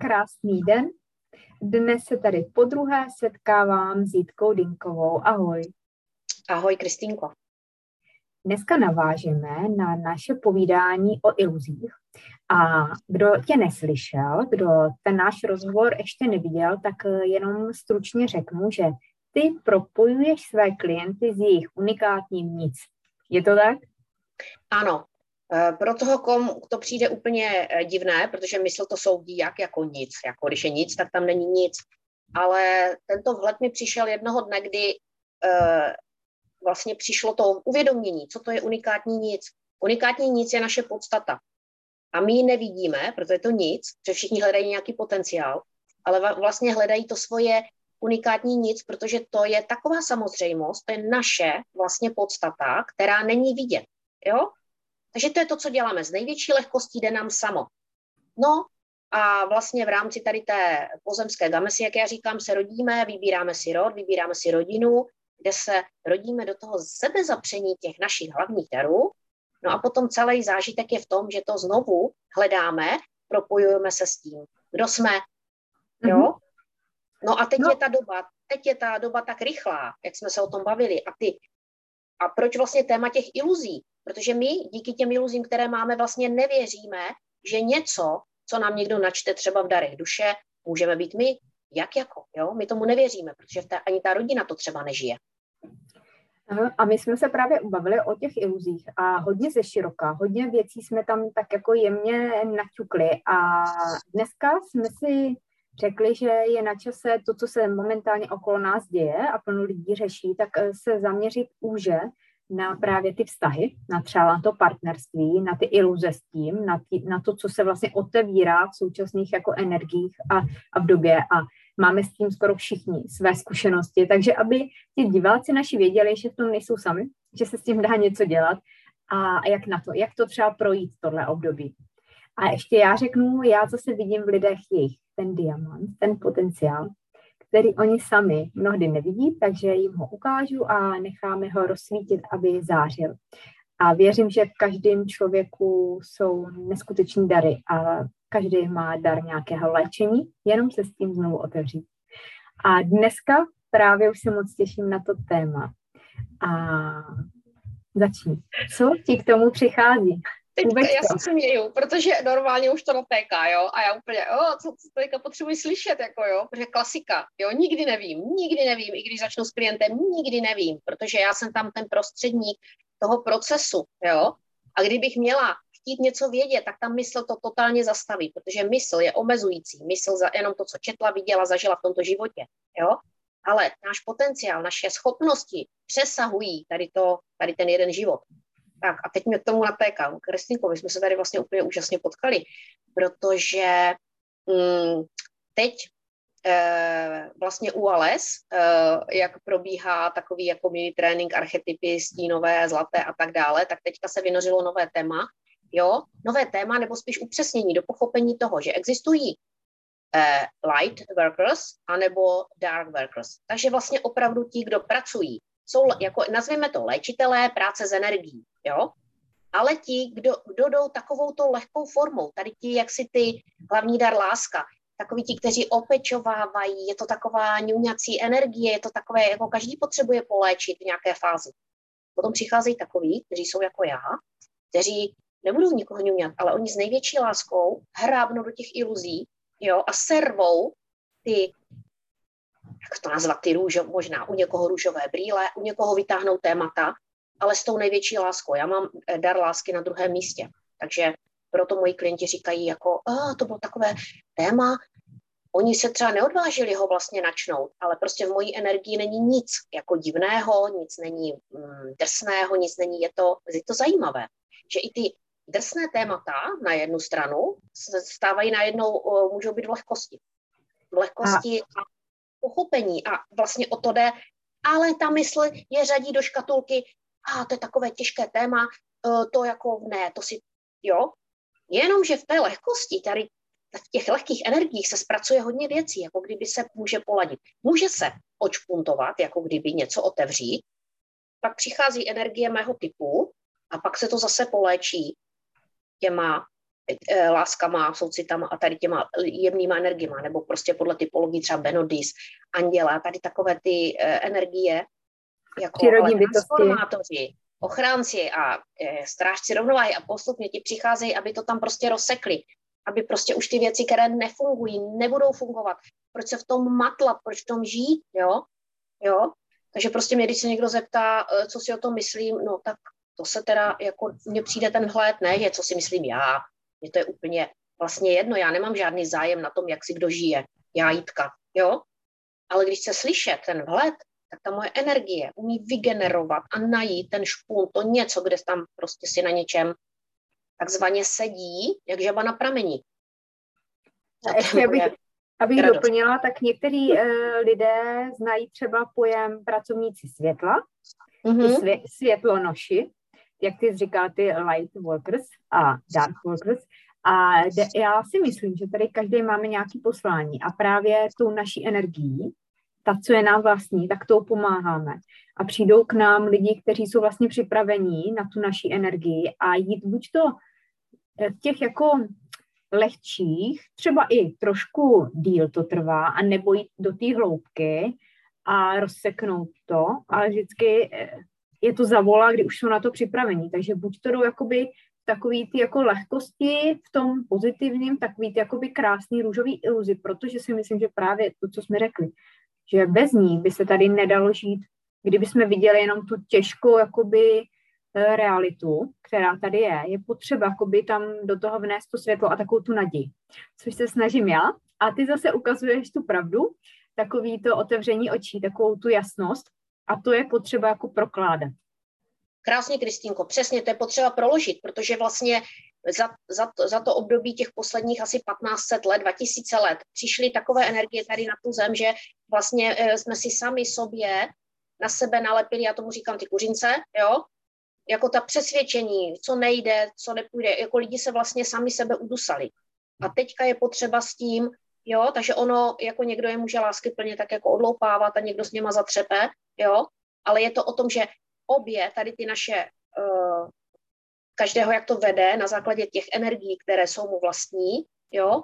Krásný den. Dnes se tady po druhé setkávám s Jitkou Dinkovou. Ahoj. Ahoj, Kristýnko. Dneska navážeme na naše povídání o iluzích. A kdo tě neslyšel, kdo ten náš rozhovor ještě neviděl, tak jenom stručně řeknu, že ty propojuješ své klienty s jejich unikátním nic. Je to tak? Ano, pro toho, komu to přijde úplně eh, divné, protože mysl to soudí jak jako nic. Jako když je nic, tak tam není nic. Ale tento vhled mi přišel jednoho dne, kdy uh, vlastně přišlo to uvědomění, co to je unikátní nic. Unikátní nic je naše podstata. A my ji nevidíme, protože to nic, protože všichni hledají nějaký potenciál, ale vlastně hledají to svoje unikátní nic, protože to je taková samozřejmost, to je naše vlastně podstata, která není vidět. Jo? Takže to je to, co děláme. Z největší lehkostí jde nám samo. No a vlastně v rámci tady té pozemské gamesy, jak já říkám, se rodíme, vybíráme si rod, vybíráme si rodinu, kde se rodíme do toho sebezapření těch našich hlavních darů. No a potom celý zážitek je v tom, že to znovu hledáme, propojujeme se s tím, kdo jsme, jo? Mm-hmm. No a teď no. je ta doba, teď je ta doba tak rychlá, jak jsme se o tom bavili. A ty, a proč vlastně téma těch iluzí? Protože my díky těm iluzím, které máme, vlastně nevěříme, že něco, co nám někdo načte třeba v darech duše, můžeme být my. Jak jako? Jo? My tomu nevěříme, protože ta, ani ta rodina to třeba nežije. A my jsme se právě ubavili o těch iluzích a hodně ze široka, hodně věcí jsme tam tak jako jemně naťukli a dneska jsme si řekli, že je na čase to, co se momentálně okolo nás děje a plno lidí řeší, tak eh, se zaměřit úže na právě ty vztahy, na třeba na to partnerství, na ty iluze s tím, na, ty, na to, co se vlastně otevírá v současných jako energiích a, a v době a máme s tím skoro všichni své zkušenosti, takže aby ti diváci naši věděli, že v tom nejsou sami, že se s tím dá něco dělat a jak na to, jak to třeba projít tohle období. A ještě já řeknu, já zase vidím v lidech jejich ten diamant, ten potenciál, který oni sami mnohdy nevidí, takže jim ho ukážu a necháme ho rozsvítit, aby zářil. A věřím, že v každém člověku jsou neskuteční dary a každý má dar nějakého léčení, jenom se s tím znovu otevřít. A dneska právě už se moc těším na to téma. A začni. Co ti k tomu přichází? Teďka já se směju, protože normálně už to natéká, jo, a já úplně, o, co, co teďka potřebuji slyšet, jako jo, protože klasika, jo, nikdy nevím, nikdy nevím, i když začnu s klientem, nikdy nevím, protože já jsem tam ten prostředník toho procesu, jo, a kdybych měla chtít něco vědět, tak tam mysl to totálně zastaví, protože mysl je omezující, mysl za jenom to, co četla, viděla, zažila v tomto životě, jo, ale náš potenciál, naše schopnosti přesahují tady, to, tady ten jeden život. Tak a teď mě k tomu natéká. Kristýnko, my jsme se tady vlastně úplně úžasně potkali, protože mm, teď e, vlastně u ALES, e, jak probíhá takový jako mini trénink, archetypy, stínové, zlaté a tak dále, tak teďka se vynořilo nové téma, jo, nové téma, nebo spíš upřesnění do pochopení toho, že existují eh, light workers anebo dark workers. Takže vlastně opravdu ti, kdo pracují jsou, jako, nazvěme to léčitelé práce s energií, jo? Ale ti, kdo, kdo jdou takovou to lehkou formou, tady ti, jak si ty hlavní dar láska, takoví ti, kteří opečovávají, je to taková ňuňací energie, je to takové, jako každý potřebuje poléčit v nějaké fázi. Potom přicházejí takoví, kteří jsou jako já, kteří nebudou nikoho ňuňat, ale oni s největší láskou hrábnou do těch iluzí jo, a servou ty jak to nazvat, ty růžo, možná u někoho růžové brýle, u někoho vytáhnou témata, ale s tou největší láskou. Já mám eh, dar lásky na druhém místě. Takže proto moji klienti říkají jako, a to bylo takové téma, oni se třeba neodvážili ho vlastně načnout, ale prostě v mojí energii není nic jako divného, nic není mm, drsného, nic není, je to, je to zajímavé, že i ty drsné témata na jednu stranu se stávají najednou, můžou být v lehkosti. V lehkosti a, a pochopení a vlastně o to jde, ale ta mysl je řadí do škatulky, a to je takové těžké téma, e, to jako ne, to si, jo. Jenomže v té lehkosti, tady v těch lehkých energiích se zpracuje hodně věcí, jako kdyby se může poladit. Může se očpuntovat, jako kdyby něco otevřít, pak přichází energie mého typu a pak se to zase poléčí těma láskama, soucitama a tady těma jemnýma energiema, nebo prostě podle typologií třeba Benodis, Anděla, tady takové ty e, energie, jako transformátoři, ochránci a strážci rovnováhy a postupně ti přicházejí, aby to tam prostě rozsekli, aby prostě už ty věci, které nefungují, nebudou fungovat. Proč se v tom matlat, proč v tom žít, jo? jo? Takže prostě mě, když se někdo zeptá, co si o tom myslím, no tak to se teda, jako mně přijde ten hled, ne, je, co si myslím já. Mně to je úplně vlastně jedno, já nemám žádný zájem na tom, jak si kdo žije. Já Jitka, jo? Ale když se slyšet ten vhled, tak ta moje energie umí vygenerovat a najít ten špun, to něco, kde tam prostě si na něčem takzvaně sedí, jak žaba na pramení. A ještě abych, abych doplnila, tak některý uh, lidé znají třeba pojem pracovníci světla, mm-hmm. svě, světlonoši, jak ty říkal, ty light workers a dark workers. A já si myslím, že tady každý máme nějaký poslání a právě tou naší energií ta, co je nám vlastní, tak tou pomáháme. A přijdou k nám lidi, kteří jsou vlastně připravení na tu naší energii a jít buď to eh, těch jako lehčích, třeba i trošku díl to trvá, a nebo jít do té hloubky a rozseknout to, ale vždycky eh, je to zavola, kdy už jsou na to připravení. Takže buď to jdou jakoby takový ty jako lehkosti v tom pozitivním, takový ty jakoby krásný růžový iluzi, protože si myslím, že právě to, co jsme řekli, že bez ní by se tady nedalo žít, kdyby jsme viděli jenom tu těžkou jakoby eh, realitu, která tady je, je potřeba jakoby tam do toho vnést to světlo a takovou tu naději, což se snažím já. A ty zase ukazuješ tu pravdu, takový to otevření očí, takovou tu jasnost a to je potřeba jako prokládat. Krásně, Kristýnko, přesně, to je potřeba proložit, protože vlastně za, za, to, za to období těch posledních asi 1500 let, 2000 let přišly takové energie tady na tu zem, že vlastně e, jsme si sami sobě na sebe nalepili, já tomu říkám ty kuřince, jo, jako ta přesvědčení, co nejde, co nepůjde, jako lidi se vlastně sami sebe udusali. A teďka je potřeba s tím, jo, takže ono, jako někdo je může lásky plně tak jako odloupávat a někdo s něma zatřepe, jo, ale je to o tom, že obě tady ty naše uh, každého, jak to vede, na základě těch energií, které jsou mu vlastní, jo,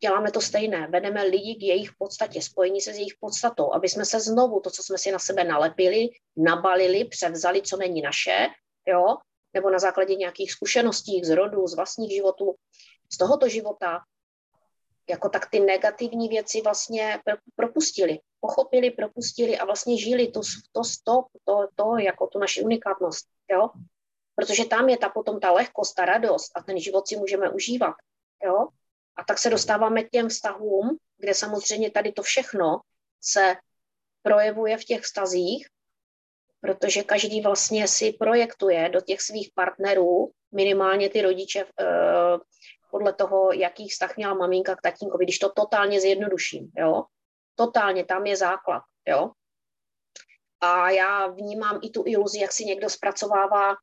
děláme to stejné. Vedeme lidi k jejich podstatě, spojení se s jejich podstatou, aby jsme se znovu, to, co jsme si na sebe nalepili, nabalili, převzali, co není naše, jo, nebo na základě nějakých zkušeností z rodu, z vlastních životů, z tohoto života, jako tak ty negativní věci vlastně propustili, pochopili, propustili a vlastně žili to, to, to, to, to jako tu naši unikátnost, jo protože tam je ta potom ta lehkost, ta radost a ten život si můžeme užívat. Jo? A tak se dostáváme k těm vztahům, kde samozřejmě tady to všechno se projevuje v těch vztazích, protože každý vlastně si projektuje do těch svých partnerů, minimálně ty rodiče, eh, podle toho, jaký vztah měla maminka k tatínkovi, když to totálně zjednoduším, jo. Totálně, tam je základ, jo. A já vnímám i tu iluzi, jak si někdo zpracovává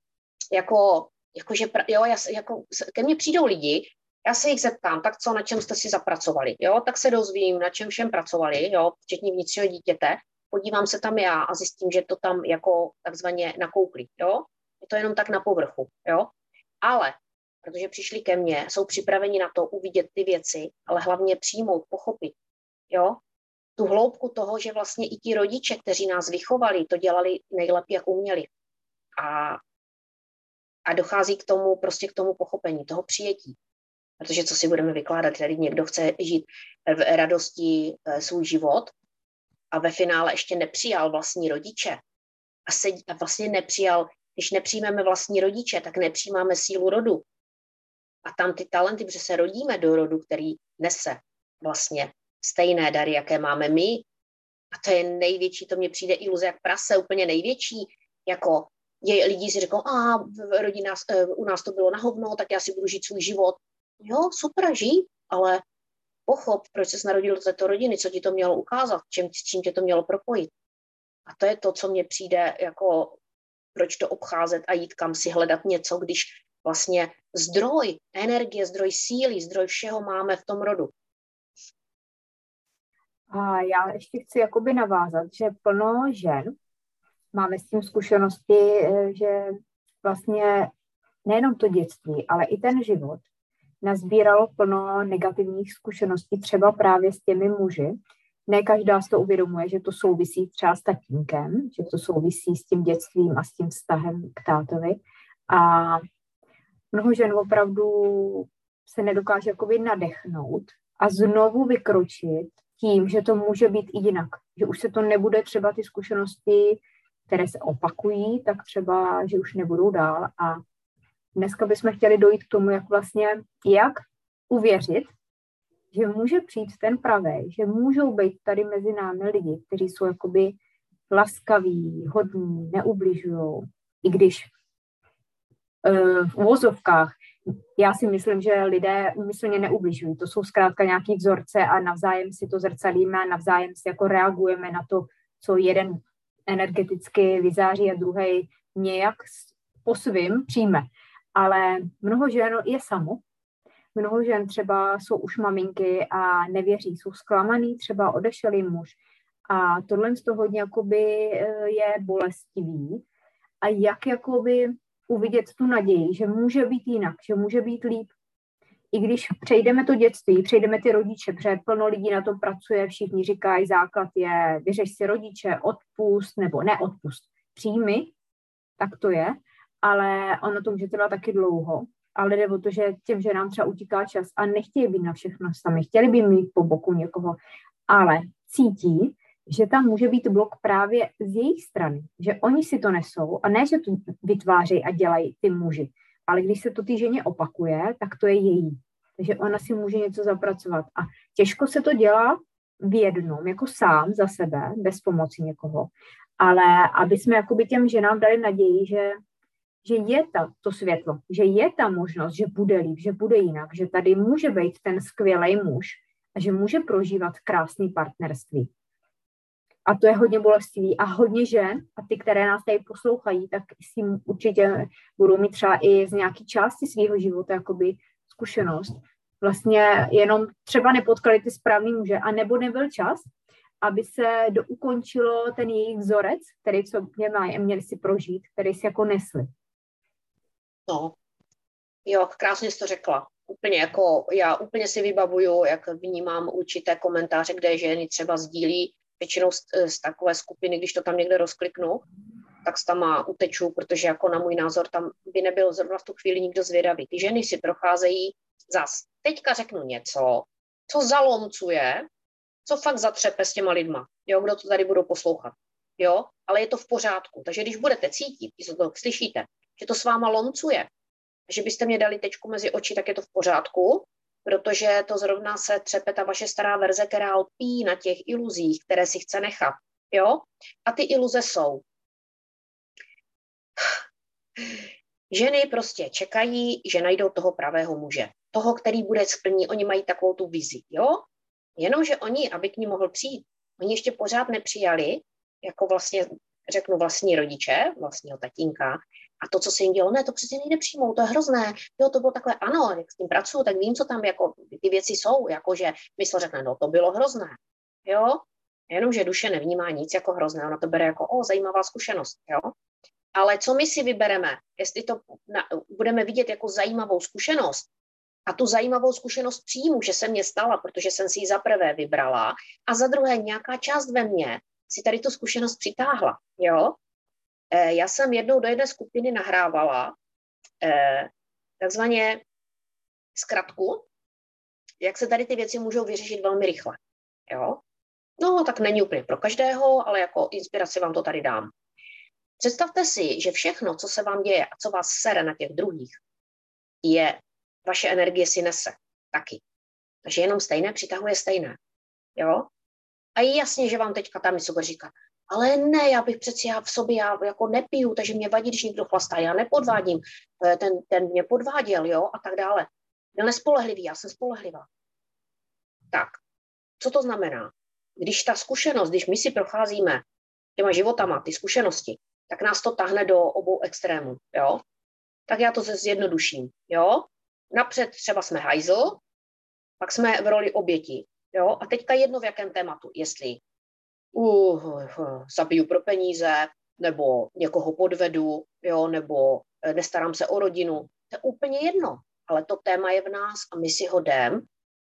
jako, jako že, jo, já, jako, ke mně přijdou lidi, já se jich zeptám, tak co, na čem jste si zapracovali, jo, tak se dozvím, na čem všem pracovali, jo, včetně vnitřního dítěte, podívám se tam já a zjistím, že to tam jako takzvaně nakoukli, jo, je to jenom tak na povrchu, jo, ale protože přišli ke mně, jsou připraveni na to uvidět ty věci, ale hlavně přijmout, pochopit, jo, tu hloubku toho, že vlastně i ti rodiče, kteří nás vychovali, to dělali nejlépe, jak uměli. A a dochází k tomu, prostě k tomu pochopení, toho přijetí. Protože co si budeme vykládat, tady někdo chce žít v radosti eh, svůj život a ve finále ještě nepřijal vlastní rodiče a, sedí, a vlastně nepřijal, když nepřijmeme vlastní rodiče, tak nepřijímáme sílu rodu. A tam ty talenty, protože se rodíme do rodu, který nese vlastně stejné dary, jaké máme my. A to je největší, to mně přijde iluze jak prase, úplně největší, jako je, lidi si řeknou, a rodina, eh, u nás to bylo na hovno, tak já si budu žít svůj život. Jo, super, žij, ale pochop, proč se narodil do této rodiny, co ti to mělo ukázat, čím, s čím tě to mělo propojit. A to je to, co mně přijde jako, proč to obcházet a jít kam si hledat něco, když vlastně zdroj energie, zdroj síly, zdroj všeho máme v tom rodu. A já ještě chci jakoby navázat, že plno žen máme s tím zkušenosti, eh, že vlastně nejenom to dětství, ale i ten život nazbíralo plno negativních zkušeností třeba právě s těmi muži. Ne každá z to uvědomuje, že to souvisí třeba s tatínkem, že to souvisí s tím dětstvím a s tím vztahem k tátovi. A mnoho žen opravdu se nedokáže jakoby nadechnout a znovu vykročit tím, že to může být i jinak. Že už se to nebude třeba ty zkušenosti, které se opakují, tak třeba, že už nebudou dál. A dneska bychom chtěli dojít k tomu, jak vlastně, jak uvěřit, že může přijít ten pravý, že můžou být tady mezi námi lidi, kteří jsou jakoby laskaví, hodní, neubližují, i když v uvozovkách já si myslím, že lidé úmyslně neubližují. To jsou zkrátka nějaký vzorce a navzájem si to zrcadlíme a navzájem si jako reagujeme na to, co jeden energeticky vyzáří a druhý nějak po svým přijme. Ale mnoho žen je samo. Mnoho žen třeba jsou už maminky a nevěří, jsou zklamaný, třeba odešel jim muž. A tohle z toho hodně jakoby eh, je bolestivý. A jak jakoby uvidět tu naději, že může být jinak, že může být líp. I když přejdeme to dětství, přejdeme ty rodiče, protože plno lidí na tom pracuje, všichni říkají, základ je vyřeš si rodiče, odpust nebo neodpust, příjmy, tak to je, ale ono to může trvat taky dlouho. Ale jde o to, že těm, že nám třeba utíká čas a nechtějí být na všechno sami, chtěli by mít po boku někoho, ale cítí, že tam může být blok právě z jejich strany, že oni si to nesou a ne, že to vytvářejí a dělají ty muži, ale když se to ty ženě opakuje, tak to je její. Takže ona si může něco zapracovat. A těžko se to dělá v jednom, jako sám za sebe, bez pomoci někoho. Ale aby jsme jakoby těm ženám dali naději, že, že je ta, to světlo, že je ta možnost, že bude líp, že bude jinak, že tady může být ten skvělý muž a že může prožívat krásný partnerství. A to je hodně bolestivý. A hodně žen, a ty, které nás tady poslouchají, tak si určitě budou mít třeba i z nějaké části svého života jakoby zkušenost. Vlastně jenom třeba nepotkali ty správný muže, a nebo nebyl čas, aby se doukončilo ten jejich vzorec, který co mě mají, měli si prožít, který si jako nesli. No, jo, krásně jsi to řekla. Úplně jako, já úplně si vybavuju, jak vnímám určité komentáře, kde ženy třeba sdílí většinou z, z takové skupiny, když to tam někde rozkliknu, tak tam má uteču, protože jako na můj názor tam by nebyl zrovna v tu chvíli nikdo zvědavý. Ty ženy si procházejí zas. Teďka řeknu něco, co zalomcuje, co fakt zatřepe s těma lidma, jo, kdo to tady budou poslouchat. Jo, ale je to v pořádku. Takže když budete cítit, když to slyšíte, že to s váma lomcuje, že byste mě dali tečku mezi oči, tak je to v pořádku protože to zrovna se třepe ta vaše stará verze, která odpí na těch iluzích, které si chce nechat. Jo? A ty iluze jsou. Ženy prostě čekají, že najdou toho pravého muže. Toho, který bude splní, oni mají takovou tu vizi. Jo? Jenomže oni, aby k ní mohl přijít, oni ještě pořád nepřijali, jako vlastně řeknu vlastní rodiče, vlastního tatínka, a to, co se jim dělo, ne, to přece nejde přijmout, to je hrozné. Jo, to bylo takhle, ano, jak s tím pracuju, tak vím, co tam jako ty věci jsou, jakože mysl řekne, no to bylo hrozné. Jo, jenomže duše nevnímá nic jako hrozné, ona to bere jako, o, zajímavá zkušenost, jo. Ale co my si vybereme, jestli to na, budeme vidět jako zajímavou zkušenost, a tu zajímavou zkušenost přijmu, že se mě stala, protože jsem si ji za prvé vybrala, a za druhé nějaká část ve mně si tady tu zkušenost přitáhla, jo? Eh, já jsem jednou do jedné skupiny nahrávala eh, takzvaně zkratku, jak se tady ty věci můžou vyřešit velmi rychle. Jo? No, tak není úplně pro každého, ale jako inspiraci vám to tady dám. Představte si, že všechno, co se vám děje a co vás sere na těch druhých, je, vaše energie si nese taky. Takže jenom stejné přitahuje stejné. Jo? A je jasně, že vám teďka ta mysl říkat, ale ne, já bych přeci já v sobě já jako nepiju, takže mě vadí, když někdo chlastá, já nepodvádím, ten, ten mě podváděl, jo, a tak dále. Byl nespolehlivý, já jsem spolehlivá. Tak, co to znamená? Když ta zkušenost, když my si procházíme těma životama, ty zkušenosti, tak nás to tahne do obou extrémů, jo? Tak já to zjednoduším, jo? Napřed třeba jsme hajzl, pak jsme v roli oběti, jo? A teďka jedno v jakém tématu, jestli uh, zabiju pro peníze, nebo někoho podvedu, jo, nebo eh, nestarám se o rodinu, To je úplně jedno, ale to téma je v nás a my si ho jdem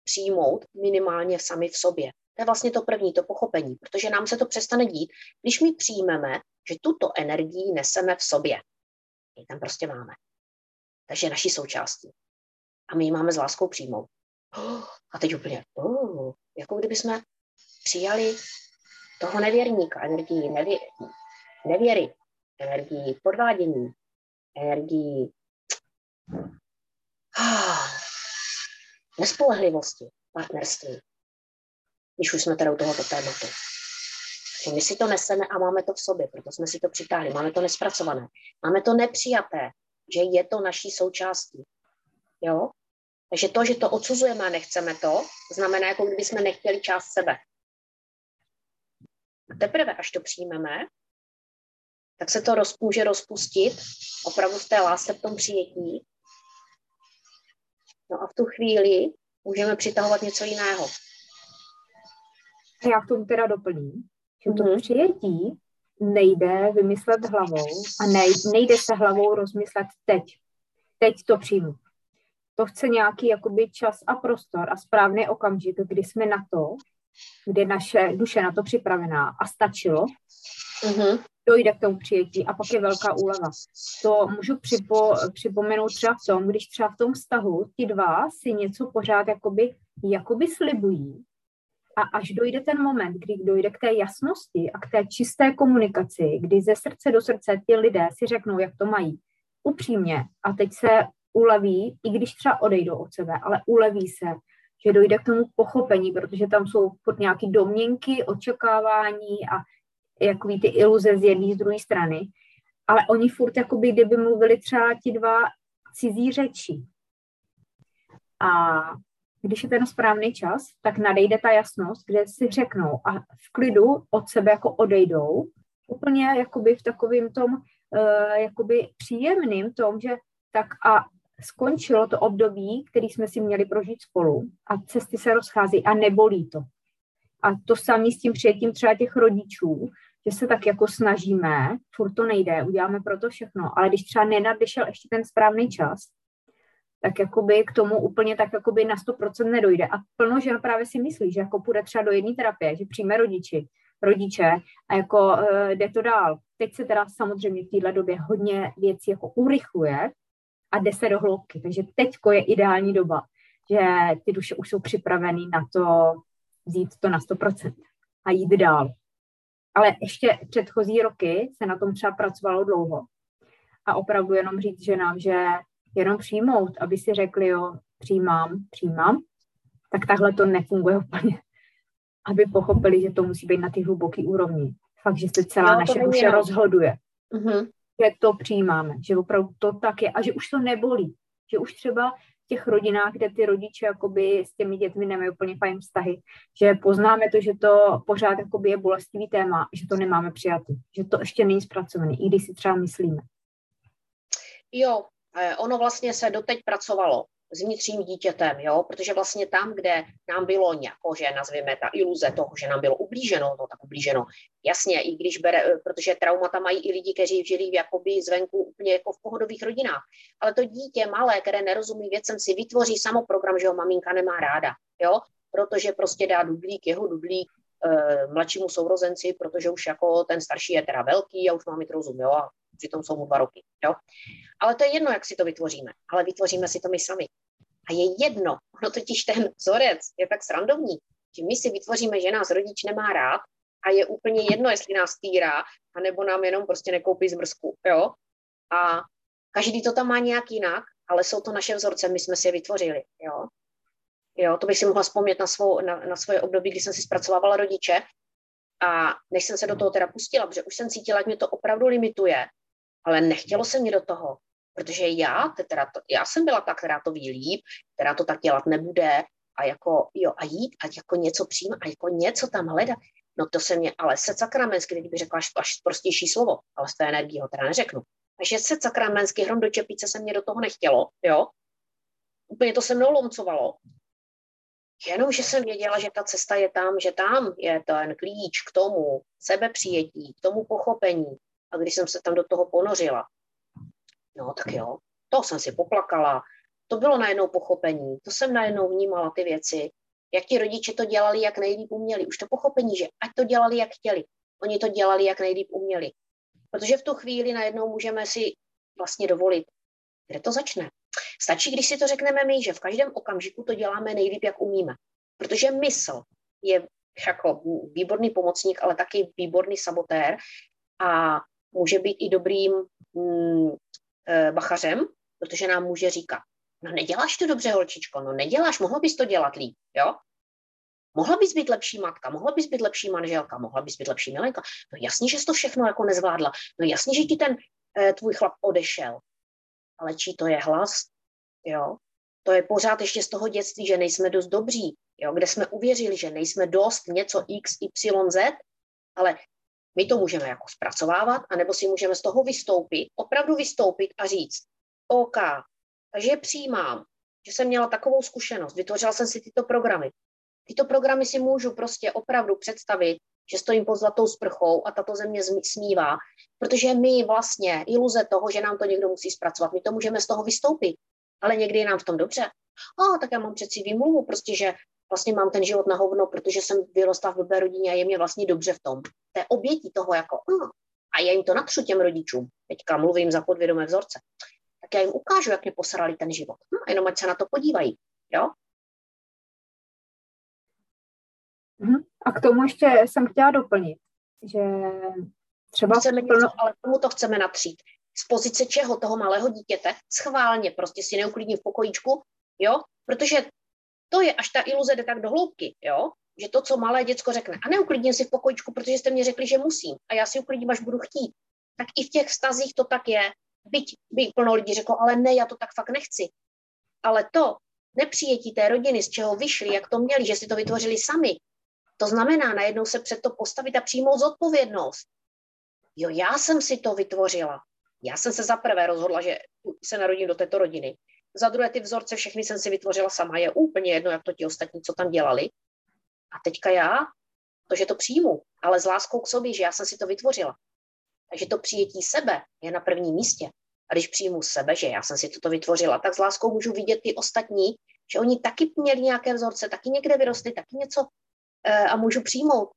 přijmout minimálně sami v sobě. To je vlastně to první, to pochopení, protože nám se to přestane dít, když my přijmeme, že tuto energii neseme v sobě. My tam prostě máme. Takže je naší součástí. A my ji máme s láskou přijmout. a teď úplně, oh, jako kdyby jsme přijali toho nevěrníka, energii nevě, nevěry, energii podvádění, energii ah, nespolehlivosti, partnerství, když už jsme teda u tohoto tématu. My si to neseme a máme to v sobě, proto jsme si to přitáhli. Máme to nespracované. Máme to nepřijaté, že je to naší součástí. Jo? Takže to, že to odsuzujeme a nechceme to, znamená, jako kdyby jsme nechtěli část sebe. A teprve, až to přijmeme, tak se to roz, může rozpustit opravdu v té lásce, v tom přijetí. No a v tu chvíli můžeme přitahovat něco jiného. Já k tomu teda doplním, že to mm-hmm. přijetí nejde vymyslet hlavou a nejde se hlavou rozmyslet teď. Teď to přijmu. To chce nějaký jakoby čas a prostor a správný okamžik, kdy jsme na to, kdy naše duše na to připravená a stačilo, mm-hmm. dojde k tomu přijetí a pak je velká úleva. To můžu připo, připomenout třeba v tom, když třeba v tom vztahu ti dva si něco pořád jakoby, jakoby slibují a až dojde ten moment, kdy dojde k té jasnosti a k té čisté komunikaci, kdy ze srdce do srdce ti lidé si řeknou, jak to mají, upřímně, a teď se uleví, i když třeba odejdou od sebe, ale uleví se, že dojde k tomu pochopení, protože tam jsou pod nějaké domněnky, očekávání a jakový ty iluze z jedné z druhé strany. Ale oni furt, jakoby, kdyby mluvili třeba ti dva cizí řeči. A když je ten správný čas, tak nadejde ta jasnost, kde si řeknou a v klidu od sebe jako odejdou, úplně jakoby v takovým tom uh, jakoby příjemným tom, že tak a skončilo to období, který jsme si měli prožít spolu a cesty se rozchází a nebolí to. A to samé s tím přijetím třeba těch rodičů, že se tak jako snažíme, furt to nejde, uděláme pro to všechno, ale když třeba nenadešel ještě ten správný čas, tak jakoby k tomu úplně tak jakoby na 100% nedojde. A plno žen právě si myslí, že jako půjde třeba do jedné terapie, že přijme rodiči, rodiče a jako uh, jde to dál. Teď se teda samozřejmě v této době hodně věcí jako urychluje a jde se do hloubky. Takže teďko je ideální doba, že ty duše už jsou připravený na to vzít to na 100% a jít dál. Ale ještě předchozí roky se na tom třeba pracovalo dlouho. A opravdu jenom říct ženám, že jenom přijmout, aby si řekli, jo, přijímám, přijímám, tak takhle to nefunguje úplně. Aby pochopili, že to musí být na ty hluboké úrovni. Fakt, že se celá no, naše duše rozhoduje. Uh-huh. Že to přijímáme, že opravdu to tak je a že už to nebolí. Že už třeba v těch rodinách, kde ty rodiče jakoby s těmi dětmi nemají úplně fajn vztahy, že poznáme to, že to pořád jakoby je bolestivý téma, že to nemáme přijatý, že to ještě není zpracovaný, i když si třeba myslíme. Jo, Eh, ono vlastně se doteď pracovalo s vnitřním dítětem, jo, protože vlastně tam, kde nám bylo nějako, že nazveme ta iluze toho, že nám bylo ublíženo, no tak ublíženo, jasně, i když bere, eh, protože traumata mají i lidi, kteří žili jakoby zvenku úplně jako v pohodových rodinách, ale to dítě malé, které nerozumí věcem, si vytvoří samo program, že ho maminka nemá ráda, jo, protože prostě dá dudlík, jeho dudlík, e, mladšímu sourozenci, protože už jako ten starší je teda velký a už má mít rozum, jo, a přitom jsou mu dva roky. Jo? Ale to je jedno, jak si to vytvoříme, ale vytvoříme si to my sami. A je jedno, ono totiž ten vzorec je tak srandovní, že my si vytvoříme, že nás rodič nemá rád a je úplně jedno, jestli nás týrá, anebo nám jenom prostě nekoupí zmrzku, jo. A každý to tam má nějak jinak, ale jsou to naše vzorce, my jsme si je vytvořili, jo. Jo, to bych si mohla vzpomnět na, svou, na, na svoje období, kdy jsem si zpracovávala rodiče a než jsem se do toho teda pustila, protože už jsem cítila, že mě to opravdu limituje, ale nechtělo se mi do toho, protože já, teda to, já jsem byla ta, která to ví líp, která to tak dělat nebude a jako, jo, a jít a jako něco přijímat a jako něco tam hledat. No to se mě, ale se sakramensky, kdyby řekla až, až prostější slovo, ale z té energie ho teda neřeknu. Takže se sakramensky hrom do čepice se mě do toho nechtělo, jo. Úplně to se mnou lomcovalo. Jenom, že jsem věděla, že ta cesta je tam, že tam je ten klíč k tomu sebepřijetí, k tomu pochopení, a když jsem se tam do toho ponořila, no tak jo, to jsem si poplakala, to bylo najednou pochopení, to jsem najednou vnímala ty věci, jak ti rodiče to dělali, jak nejlíp uměli. Už to pochopení, že ať to dělali, jak chtěli. Oni to dělali, jak nejlíp uměli. Protože v tu chvíli najednou můžeme si vlastně dovolit, kde to začne. Stačí, když si to řekneme my, že v každém okamžiku to děláme nejlíp, jak umíme. Protože mysl je jako výborný pomocník, ale taky výborný sabotér a může být i dobrým mm, e, bachařem, protože nám může říkat, no neděláš to dobře, holčičko, no neděláš, mohla bys to dělat líp, jo? Mohla bys být lepší matka, mohla bys být lepší manželka, mohla bys být lepší milenka. No jasně, že jsi to všechno jako nezvládla. No jasně, že ti ten e, tvůj chlap odešel. Ale čí to je hlas? Jo? To je pořád ještě z toho dětství, že nejsme dost dobří, jo? kde jsme uvěřili, že nejsme dost něco X, Y, Z, ale my to můžeme jako zpracovávat, anebo si můžeme z toho vystoupit, opravdu vystoupit a říct, OK, takže přijímám, že jsem měla takovou zkušenost, vytvořila jsem si tyto programy. Tyto programy si můžu prostě opravdu představit, že stojím pod zlatou sprchou a tato země smívá, protože my vlastně iluze toho, že nám to někdo musí zpracovat, my to můžeme z toho vystoupit, ale někdy je nám v tom dobře. A tak já mám přeci výmluvu, prostě, že vlastně mám ten život na hovno, protože jsem vyrostla v blbé rodině a je mě vlastně dobře v tom. To je obětí toho jako, uh, a já jim to natřu těm rodičům. Teďka mluvím za podvědomé vzorce. Tak já jim ukážu, jak mě posrali ten život. No, jenom ať se na to podívají. Jo? Mhm. A k tomu ještě jsem chtěla doplnit, že třeba... Chceme něco, ale tomu to chceme natřít. Z pozice čeho? Toho malého dítěte? Schválně, prostě si neuklidním v pokojíčku, jo? Protože to je, až ta iluze jde tak do hloubky, jo? Že to, co malé děcko řekne, a neuklidním si v pokojíčku, protože jste mě řekli, že musím, a já si uklidím, až budu chtít. Tak i v těch vztazích to tak je. Byť by plno lidí řeklo, ale ne, já to tak fakt nechci. Ale to nepřijetí té rodiny, z čeho vyšli, jak to měli, že si to vytvořili sami, to znamená najednou se před to postavit a přijmout zodpovědnost. Jo, já jsem si to vytvořila. Já jsem se za prvé rozhodla, že se narodím do této rodiny. Za druhé ty vzorce všechny jsem si vytvořila sama. Je úplně jedno, jak to ti ostatní, co tam dělali. A teďka já, to, že to přijmu, ale s láskou k sobě, že já jsem si to vytvořila. Takže to přijetí sebe je na prvním místě. A když přijmu sebe, že já jsem si toto vytvořila, tak s láskou můžu vidět ty ostatní, že oni taky měli nějaké vzorce, taky někde vyrostli, taky něco Eh, a můžu přijmout,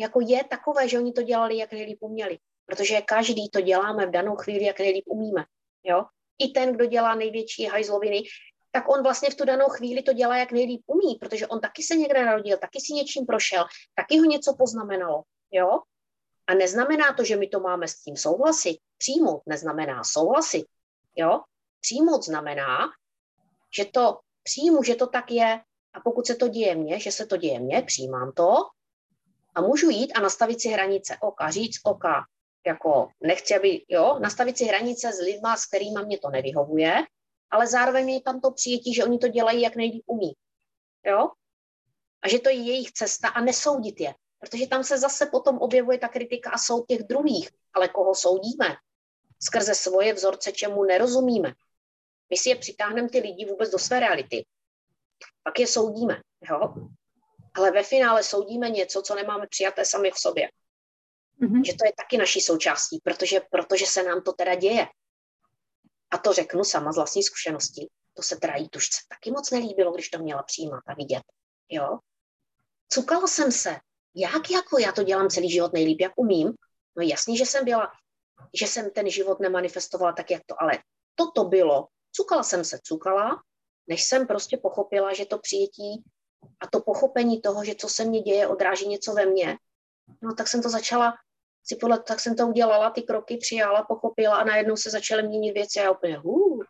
jako je takové, že oni to dělali, jak nejlíp uměli. Protože každý to děláme v danou chvíli, jak nejlíp umíme. Jo? I ten, kdo dělá největší hajzloviny, tak on vlastně v tu danou chvíli to dělá, jak nejlíp umí, protože on taky se někde narodil, taky si něčím prošel, taky ho něco poznamenalo. Jo? A neznamená to, že my to máme s tím souhlasit. Přijmout neznamená souhlasit. Jo? Přijmout znamená, že to přijmu, že to tak je, a pokud se to děje mně, že se to děje mně, přijímám to a můžu jít a nastavit si hranice oka, říct oka, jako nechci, aby, jo, nastavit si hranice s lidma, s kterými mě to nevyhovuje, ale zároveň je tam to přijetí, že oni to dělají, jak nejlíp umí. Jo? A že to je jejich cesta a nesoudit je. Protože tam se zase potom objevuje ta kritika a soud těch druhých. Ale koho soudíme? Skrze svoje vzorce, čemu nerozumíme. My si je přitáhneme ty lidi vůbec do své reality pak je soudíme. Jo? Ale ve finále soudíme něco, co nemáme přijaté sami v sobě. Mm-hmm. Že to je taky naší součástí, protože, protože se nám to teda děje. A to řeknu sama z vlastní zkušenosti. To se teda jí tušce taky moc nelíbilo, když to měla přijímat a vidět. Jo? Cukala jsem se. Jak jako já to dělám celý život nejlíp, jak umím? No jasně, že jsem byla, že jsem ten život nemanifestovala tak, jak to, ale toto bylo. Cukala jsem se, cukala, než jsem prostě pochopila, že to přijetí a to pochopení toho, že co se mně děje, odráží něco ve mně, no tak jsem to začala si podle, tak jsem to udělala, ty kroky přijala, pochopila a najednou se začaly měnit věci a já úplně, hů,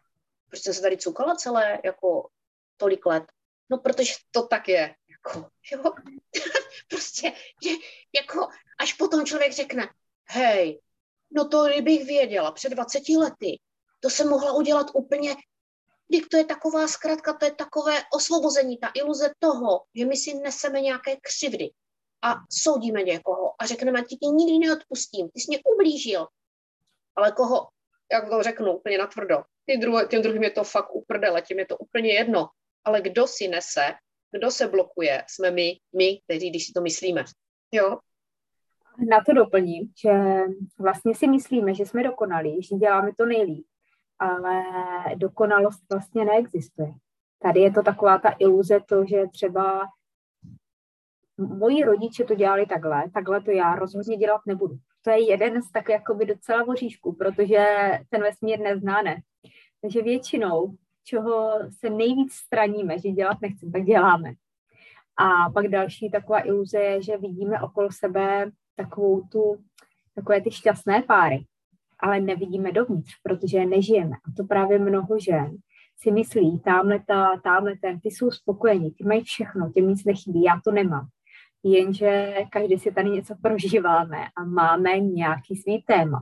proč jsem se tady cukala celé, jako tolik let? No, protože to tak je, jako, jo, prostě, že, jako, až potom člověk řekne, hej, no to kdybych věděla před 20 lety, to jsem mohla udělat úplně Vždyť to je taková zkrátka, to je takové osvobození, ta iluze toho, že my si neseme nějaké křivdy a soudíme někoho a řekneme, ti tě nikdy neodpustím, ty jsi mě ublížil. Ale koho, jak to řeknu úplně natvrdo, ty druhé, těm druhým je to fakt uprdele, tím je to úplně jedno. Ale kdo si nese, kdo se blokuje, jsme my, my, kteří, když si to myslíme. Jo? Na to doplním, že vlastně si myslíme, že jsme dokonalí, že děláme to nejlíp, ale dokonalost vlastně neexistuje. Tady je to taková ta iluze to, že třeba moji rodiče to dělali takhle, takhle to já rozhodně dělat nebudu. To je jeden z tak jakoby docela voříšků, protože ten vesmír nezná ne. Takže většinou, čeho se nejvíc straníme, že dělat nechceme, tak děláme. A pak další taková iluze je, že vidíme okolo sebe takovou tu, takové ty šťastné páry, ale nevidíme dovnitř, protože nežijeme. A to právě mnoho žen si myslí, tamhle ta, tamhle ten, ty jsou spokojení, ty mají všechno, těm nic nechybí, já to nemám. Jenže každý si tady něco prožíváme a máme nějaký svý téma.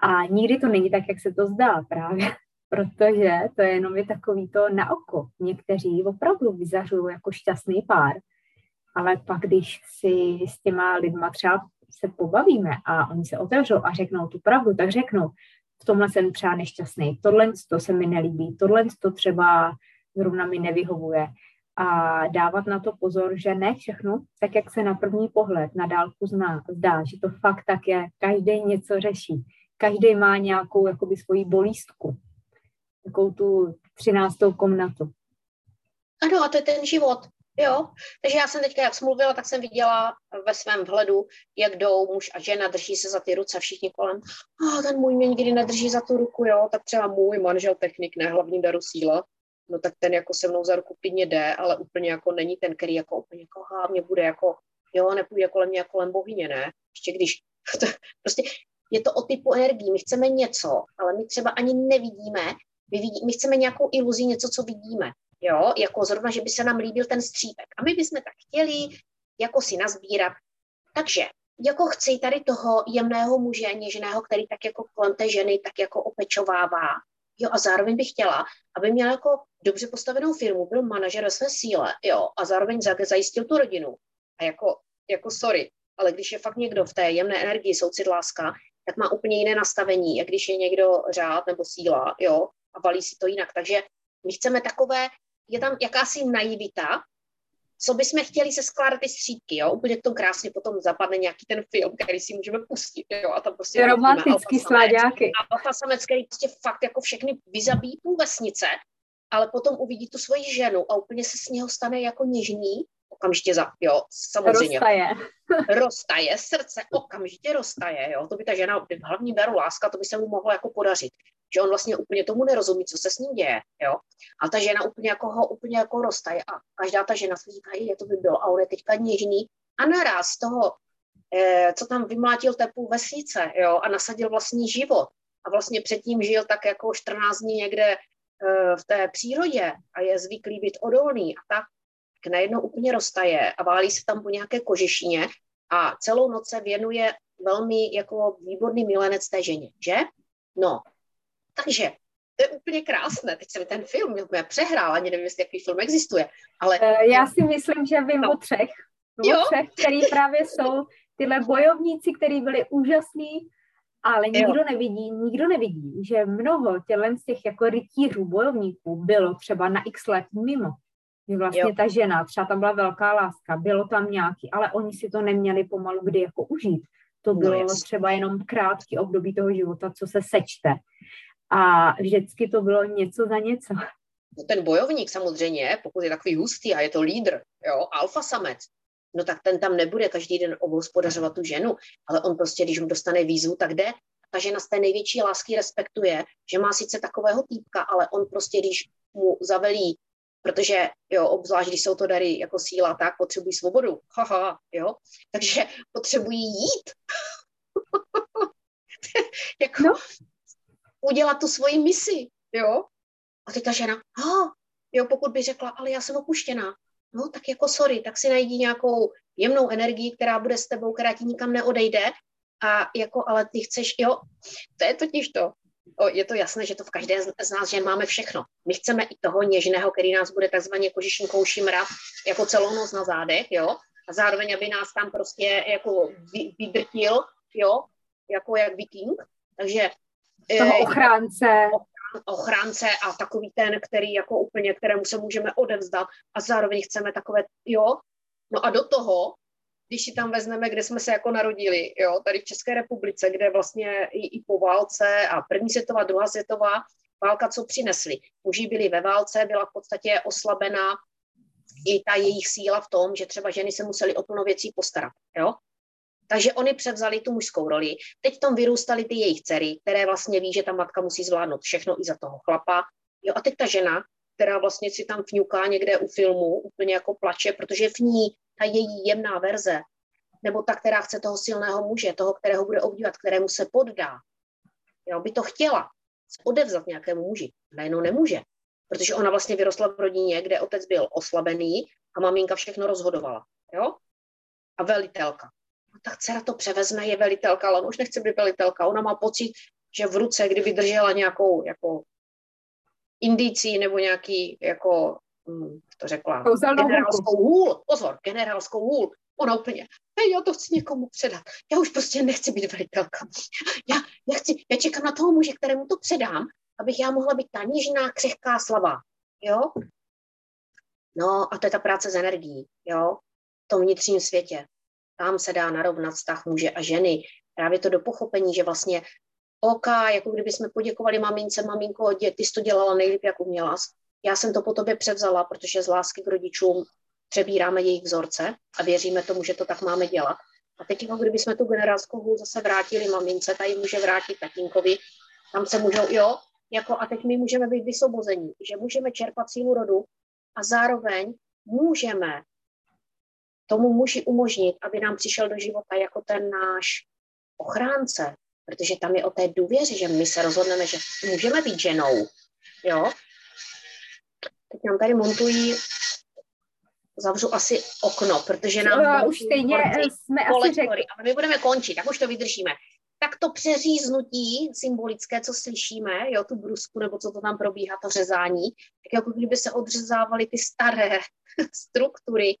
A nikdy to není tak, jak se to zdá právě, protože to je jenom je takový to na oko. Někteří opravdu vyzařují jako šťastný pár, ale pak, když si s těma lidma třeba se pobavíme a oni se otevřou a řeknou tu pravdu, tak řeknou, v tomhle jsem třeba nešťastný, tohle to se mi nelíbí, tohle to třeba zrovna mi nevyhovuje. A dávat na to pozor, že ne všechno, tak jak se na první pohled na dálku zná, zdá, že to fakt tak je, každý něco řeší, každý má nějakou jakoby svoji bolístku, takovou tu třináctou komnatu. Ano, a to je ten život. Jo, takže já jsem teďka, jak jsem mluvila, tak jsem viděla ve svém vhledu, jak jdou muž a žena, drží se za ty ruce všichni kolem. A oh, ten můj mě nikdy nedrží za tu ruku, jo, tak třeba můj manžel technik, ne hlavní daru síla, no tak ten jako se mnou za ruku klidně jde, ale úplně jako není ten, který jako úplně jako hlavně bude jako, jo, nepůjde kolem mě jako kolem bohyně, ne, ještě když, to, prostě je to o typu energii, my chceme něco, ale my třeba ani nevidíme, my, vidí, my chceme nějakou iluzi, něco, co vidíme jo, jako zrovna, že by se nám líbil ten střípek. A my bychom tak chtěli jako si nazbírat. Takže jako chci tady toho jemného muže, něžného, který tak jako kolem té ženy tak jako opečovává. Jo, a zároveň bych chtěla, aby měl jako dobře postavenou firmu, byl manažer ve své síle, jo, a zároveň zajistil tu rodinu. A jako, jako sorry, ale když je fakt někdo v té jemné energii, soucit láska, tak má úplně jiné nastavení, jak když je někdo řád nebo síla, jo, a valí si to jinak. Takže my chceme takové je tam jakási naivita, co bychom chtěli se skládat ty střídky, jo, úplně to krásně potom zapadne nějaký ten film, který si můžeme pustit, jo, a tam prostě... Romantický sláďáky. A Alfa Samec, který prostě fakt jako všechny vyzabíjí půl vesnice, ale potom uvidí tu svoji ženu a úplně se s něho stane jako něžný, okamžitě za, jo, samozřejmě. Roztaje. roztaje, srdce okamžitě roztaje, jo, to by ta žena, v hlavní beru láska, to by se mu mohlo jako podařit že on vlastně úplně tomu nerozumí, co se s ním děje, jo. A ta žena úplně jako ho úplně jako roztaje a každá ta žena si říká, je to by bylo, a on je teďka něžný a naraz toho, eh, co tam vymlátil té půl vesnice, jo, a nasadil vlastní život a vlastně předtím žil tak jako 14 dní někde v té přírodě a je zvyklý být odolný a tak, tak najednou úplně roztaje a válí se tam po nějaké kožešině a celou noc se věnuje velmi jako výborný milenec té ženě, že? No, takže to je úplně krásné. Teď jsem ten film mě přehrál, ani nevím, jestli jaký film existuje. Ale... Eh, já si myslím, že vím no. o třech. O jo? třech, který právě jsou tyhle bojovníci, kteří byli úžasní, ale nikdo jo. nevidí, nikdo nevidí, že mnoho tělen z těch jako rytířů, bojovníků bylo třeba na x let mimo. Že vlastně jo. ta žena, třeba tam byla velká láska, bylo tam nějaký, ale oni si to neměli pomalu kdy jako užít. To no, bylo no, třeba jenom krátký období toho života, co se sečte. A vždycky to bylo něco za něco. No ten bojovník samozřejmě, pokud je takový hustý a je to lídr, jo, alfa samec, no tak ten tam nebude každý den obhospodařovat tu ženu, ale on prostě, když mu dostane výzvu, tak jde. Ta žena z té největší lásky respektuje, že má sice takového týpka, ale on prostě, když mu zavelí, protože, jo, obzvlášť, když jsou to dary jako síla, tak potřebují svobodu, haha, jo, takže potřebují jít. jako, no udělat tu svoji misi, jo. A teď ta žena, oh, jo, pokud by řekla, ale já jsem opuštěná, no tak jako sorry, tak si najdi nějakou jemnou energii, která bude s tebou, která ti nikam neodejde a jako, ale ty chceš, jo, to je totiž to. O, je to jasné, že to v každé z nás žen máme všechno. My chceme i toho něžného, který nás bude takzvaně kožišinkou šimrat jako celou noc na zádech, jo, a zároveň, aby nás tam prostě jako vydrtil, jo, jako jak viking. Takže toho eh, ochránce. Ochránce a takový ten, který jako úplně, kterému se můžeme odevzdat a zároveň chceme takové, jo. No a do toho, když si tam vezmeme, kde jsme se jako narodili, jo, tady v České republice, kde vlastně i, i po válce a první světová, druhá světová, Válka, co přinesli? Muži byli ve válce, byla v podstatě oslabená i ta jejich síla v tom, že třeba ženy se musely o plno věcí postarat. Jo? Takže oni převzali tu mužskou roli. Teď v tom vyrůstaly ty jejich dcery, které vlastně ví, že ta matka musí zvládnout všechno i za toho chlapa. Jo, a teď ta žena, která vlastně si tam fňuká někde u filmu, úplně jako plače, protože v ní ta její jemná verze, nebo ta, která chce toho silného muže, toho, kterého bude obdívat, kterému se poddá, jo, by to chtěla odevzat nějakému muži. Najednou nemůže, protože ona vlastně vyrostla v rodině, kde otec byl oslabený a maminka všechno rozhodovala. Jo? A velitelka. Tak dcera to převezme, je velitelka, ale on už nechce být velitelka. Ona má pocit, že v ruce, kdyby držela nějakou jako indicí nebo nějaký, jako, hm, to řekla, generálskou hůl, pozor, generálskou hůl, ona úplně, hej, já to chci někomu předat. Já už prostě nechci být velitelka. Já, já, chci, já čekám na toho muže, kterému to předám, abych já mohla být ta nižná, křehká, slabá. Jo? No a to je ta práce s energií, jo? V tom vnitřním světě. Tam se dá narovnat vztah muže a ženy. Právě to do pochopení, že vlastně OK, jako kdyby jsme poděkovali mamince, maminko, dě, ty jsi to dělala nejlíp, jak uměla. Já jsem to po tobě převzala, protože z lásky k rodičům přebíráme jejich vzorce a věříme tomu, že to tak máme dělat. A teď, jako kdyby jsme tu generálskou zase vrátili mamince, tady může vrátit tatínkovi, tam se můžou, jo, jako a teď my můžeme být vysobození, že můžeme čerpat sílu rodu a zároveň můžeme tomu muži umožnit, aby nám přišel do života jako ten náš ochránce, protože tam je o té důvěře, že my se rozhodneme, že můžeme být ženou, jo. Teď nám tady montují zavřu asi okno, protože nám... No, už stejně jsme asi řekli. Ale my budeme končit, tak už to vydržíme. Tak to přeříznutí symbolické, co slyšíme, jo, tu brusku, nebo co to tam probíhá, to řezání, tak jako kdyby se odřezávaly ty staré struktury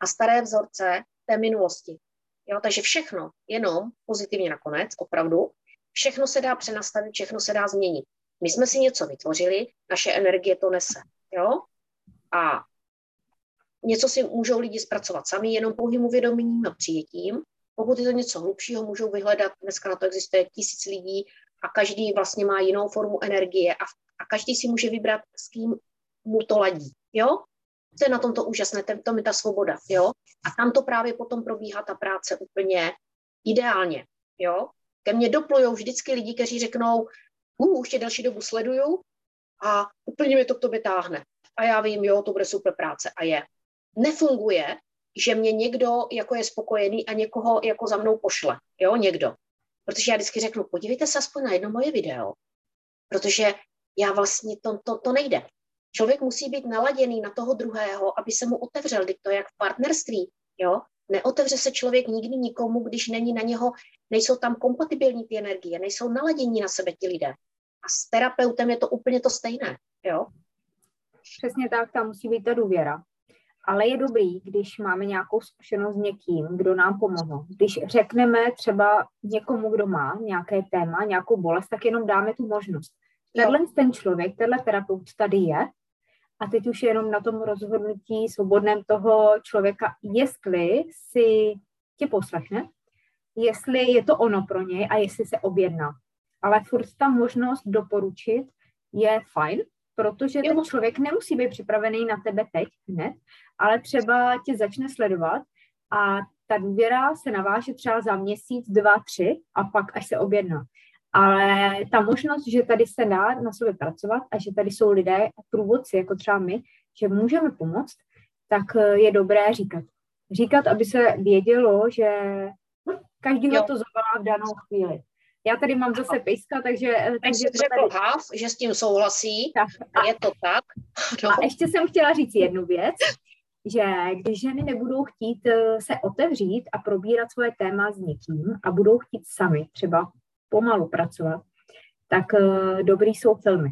a staré vzorce té minulosti. Jo, takže všechno, jenom pozitivně nakonec, opravdu, všechno se dá přenastavit, všechno se dá změnit. My jsme si něco vytvořili, naše energie to nese. Jo? A něco si můžou lidi zpracovat sami, jenom pouhým uvědomením a přijetím. Pokud je to něco hlubšího, můžou vyhledat, dneska na to existuje tisíc lidí a každý vlastně má jinou formu energie a, a každý si může vybrat, s kým mu to ladí. Jo? To je na tomto úžasné, to, to je ta svoboda. Jo? A tam to právě potom probíhá ta práce úplně ideálně. Jo? Ke mně doplujou vždycky lidi, kteří řeknou, uh, už tě delší dobu sleduju a úplně mi to k tobě táhne. A já vím, jo, to bude super práce. A je nefunguje, že mě někdo jako je spokojený a někoho jako za mnou pošle. Jo, někdo. Protože já vždycky řeknu, podívejte se aspoň na jedno moje video. Protože já vlastně, to, to, to nejde. Člověk musí být naladěný na toho druhého, aby se mu otevřel. Teď to je jak v partnerství. Jo? Neotevře se člověk nikdy nikomu, když není na něho, nejsou tam kompatibilní ty energie, nejsou naladění na sebe ti lidé. A s terapeutem je to úplně to stejné. Jo? Přesně tak, tam musí být ta důvěra ale je dobrý, když máme nějakou zkušenost s někým, kdo nám pomohl. Když řekneme třeba někomu, kdo má nějaké téma, nějakou bolest, tak jenom dáme tu možnost. Tenhle ten člověk, tenhle terapeut tady je a teď už je jenom na tom rozhodnutí svobodném toho člověka, jestli si tě poslechne, jestli je to ono pro něj a jestli se objedná. Ale furt ta možnost doporučit je fajn, protože ten člověk nemusí být připravený na tebe teď hned, ale třeba tě začne sledovat a ta důvěra se naváže třeba za měsíc, dva, tři a pak až se objedná. Ale ta možnost, že tady se dá na sobě pracovat a že tady jsou lidé, průvodci, jako třeba my, že můžeme pomoct, tak eh, je dobré říkat. Říkat, aby se vědělo, že každý to zavolá v danou chvíli. Já tady mám zase pejska, takže... Eh, takže řekl tady... Hav, že s tím souhlasí, tak. A, je to tak. No. A ještě jsem chtěla říct jednu věc, že když ženy nebudou chtít eh, se otevřít a probírat svoje téma s někým a budou chtít sami třeba pomalu pracovat, tak eh, dobrý jsou filmy.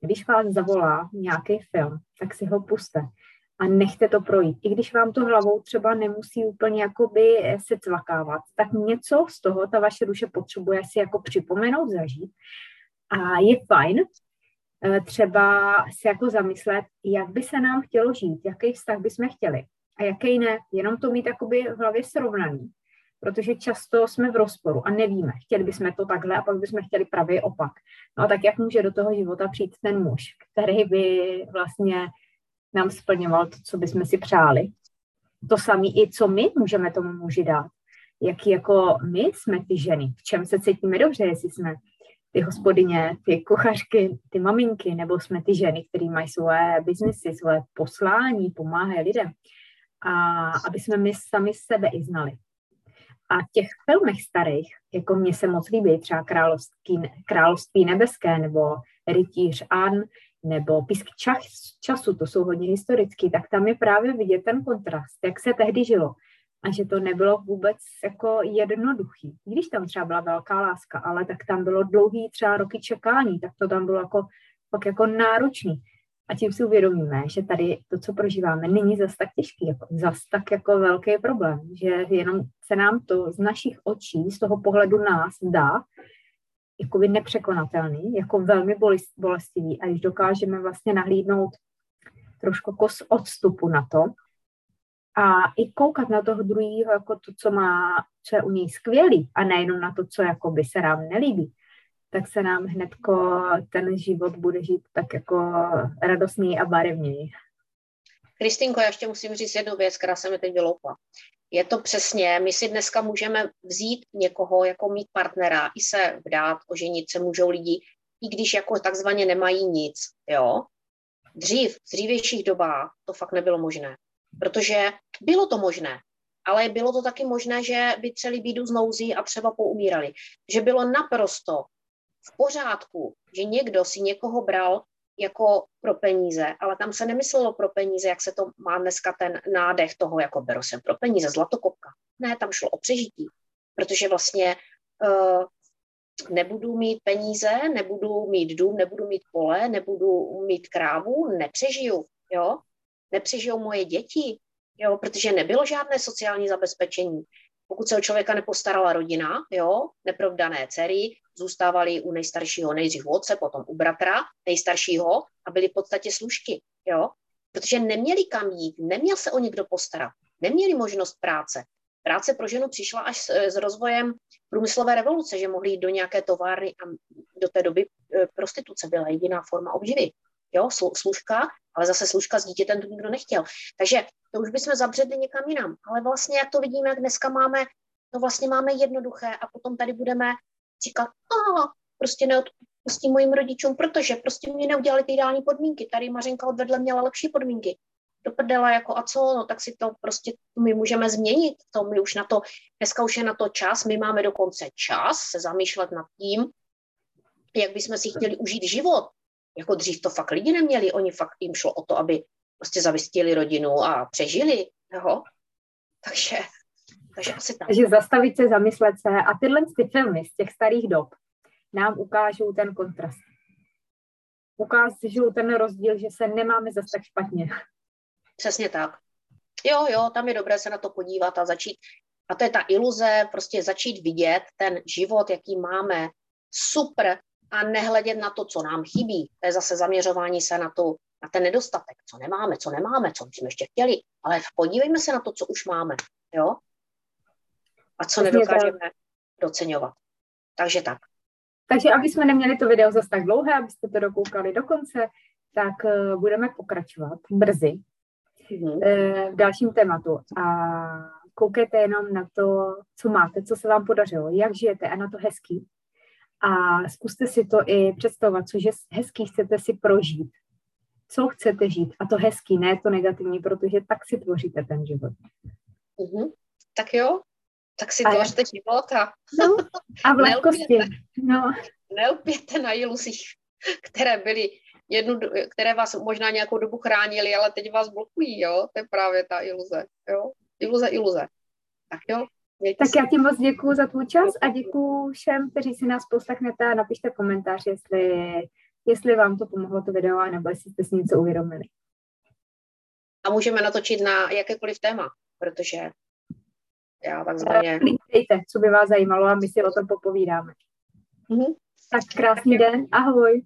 Když vás zavolá nějaký film, tak si ho puste a nechte to projít. I když vám to hlavou třeba nemusí úplně jakoby se cvakávat, tak něco z toho ta vaše duše potřebuje si jako připomenout, zažít. A je fajn eh, třeba si jako zamyslet, jak by se nám chtělo žít, jaký vztah bychom chtěli a jaký ne, jenom to mít jakoby v hlavě srovnaný. Protože často jsme v rozporu a nevíme, chtěli bychom to takhle a pak bychom chtěli pravý opak. No a tak jak může do toho života přijít ten muž, který by vlastně nám splňoval to, co bychom si přáli. To samé i co my můžeme tomu muži dát. Jak jako my jsme ty ženy, v čem se cítíme dobře, jestli jsme ty hospodyně, ty kuchařky, ty maminky, nebo jsme ty ženy, které mají svoje biznesy, svoje poslání, pomáhají lidem. A aby jsme my sami sebe i znali. A těch filmech starých, jako mně se moc líbí, třeba Království, Království nebeské nebo Rytíř An, nebo Písky čas, času, to jsou hodně historický, tak tam je právě vidět ten kontrast, jak se tehdy žilo. A že to nebylo vůbec jako jednoduchý. Když tam třeba byla velká láska, ale tak tam bylo dlouhý třeba roky čekání, tak to tam bylo jako, pak jako náročný. A tím si uvědomíme, že tady to, co prožíváme, není zas tak těžký, jako, zas tak jako velký problém, že jenom se nám to z našich očí, z toho pohledu nás dá, jakoby nepřekonatelný, jako velmi bolestivý. A když dokážeme vlastně nahlídnout trošku jako z odstupu na to a i koukat na toho druhého jako to, co má, co je u něj skvělý a nejenom na to, co jako by se nám nelíbí, tak se nám hnedko ten život bude žít tak jako radostný a barevněji. Kristýnko, já ještě musím říct jednu věc, která se mi teď vyloupla. Je to přesně, my si dneska můžeme vzít někoho jako mít partnera, i se vdát, oženit se můžou lidi, i když jako takzvaně nemají nic, jo. Dřív, v dřívějších dobách to fakt nebylo možné, protože bylo to možné, ale bylo to taky možné, že by třeli bídu z nouzí a třeba poumírali. Že bylo naprosto v pořádku, že někdo si někoho bral jako pro peníze, ale tam se nemyslelo pro peníze, jak se to má dneska ten nádech toho, jako beru se pro peníze, zlatokopka. Ne, tam šlo o přežití, protože vlastně uh, nebudu mít peníze, nebudu mít dům, nebudu mít pole, nebudu mít krávu, nepřežiju, jo, nepřežijou moje děti, jo, protože nebylo žádné sociální zabezpečení. Pokud se o člověka nepostarala rodina, jo, neprovdané dcery, zůstávali u nejstaršího nejdřív u otce, potom u bratra nejstaršího a byli v podstatě služky, jo, protože neměli kam jít, neměl se o někdo postarat, neměli možnost práce. Práce pro ženu přišla až s, s rozvojem průmyslové revoluce, že mohli jít do nějaké továrny a do té doby e, prostituce byla jediná forma obživy. Jo, služka, ale zase služka s dítětem to nikdo nechtěl. Takže to už bychom zabředli někam jinam. Ale vlastně, jak to vidíme, jak dneska máme, to vlastně máme jednoduché a potom tady budeme říkat, a prostě neodpustím mojim rodičům, protože prostě mě neudělali ty ideální podmínky. Tady Mařenka odvedle měla lepší podmínky. Do prdela, jako a co, no tak si to prostě my můžeme změnit, to my už na to, dneska už je na to čas, my máme dokonce čas se zamýšlet nad tím, jak bychom si chtěli užít život. Jako dřív to fakt lidi neměli, oni fakt jim šlo o to, aby prostě zavistili rodinu a přežili, jo. Takže takže asi tak. Takže zastavit se, zamyslet se a tyhle ty filmy z těch starých dob nám ukážou ten kontrast. Ukážou ten rozdíl, že se nemáme zase tak špatně. Přesně tak. Jo, jo, tam je dobré se na to podívat a začít. A to je ta iluze, prostě začít vidět ten život, jaký máme, super, a nehledět na to, co nám chybí. To je zase zaměřování se na, to, na ten nedostatek, co nemáme, co nemáme, co bychom ještě chtěli. Ale podívejme se na to, co už máme. Jo? a co nedokážeme doceňovat. Takže tak. Takže aby jsme neměli to video zase tak dlouhé, abyste to dokoukali do konce, tak uh, budeme pokračovat brzy mm-hmm. uh, v dalším tématu. A koukejte jenom na to, co máte, co se vám podařilo, jak žijete a na to hezký. A zkuste si to i představovat, cože hezký chcete si prožít. Co chcete žít. A to hezký, ne to negativní, protože tak si tvoříte ten život. Mm-hmm. Tak jo, tak si tvořte život a, no, a v lehkosti. No. Na iluzích, které byly jednu, které vás možná nějakou dobu chránili, ale teď vás blokují, jo? To je právě ta iluze, jo? Iluze, iluze. Tak jo, tak já ti moc děkuji za tvůj čas a děkuji všem, kteří si nás poslechnete a napište komentář, jestli, jestli vám to pomohlo to video, nebo jestli jste si něco uvědomili. A můžeme natočit na jakékoliv téma, protože já takzvaně... Dejte, co by vás zajímalo a my si o tom popovídáme. Mm-hmm. Tak krásný den, ahoj.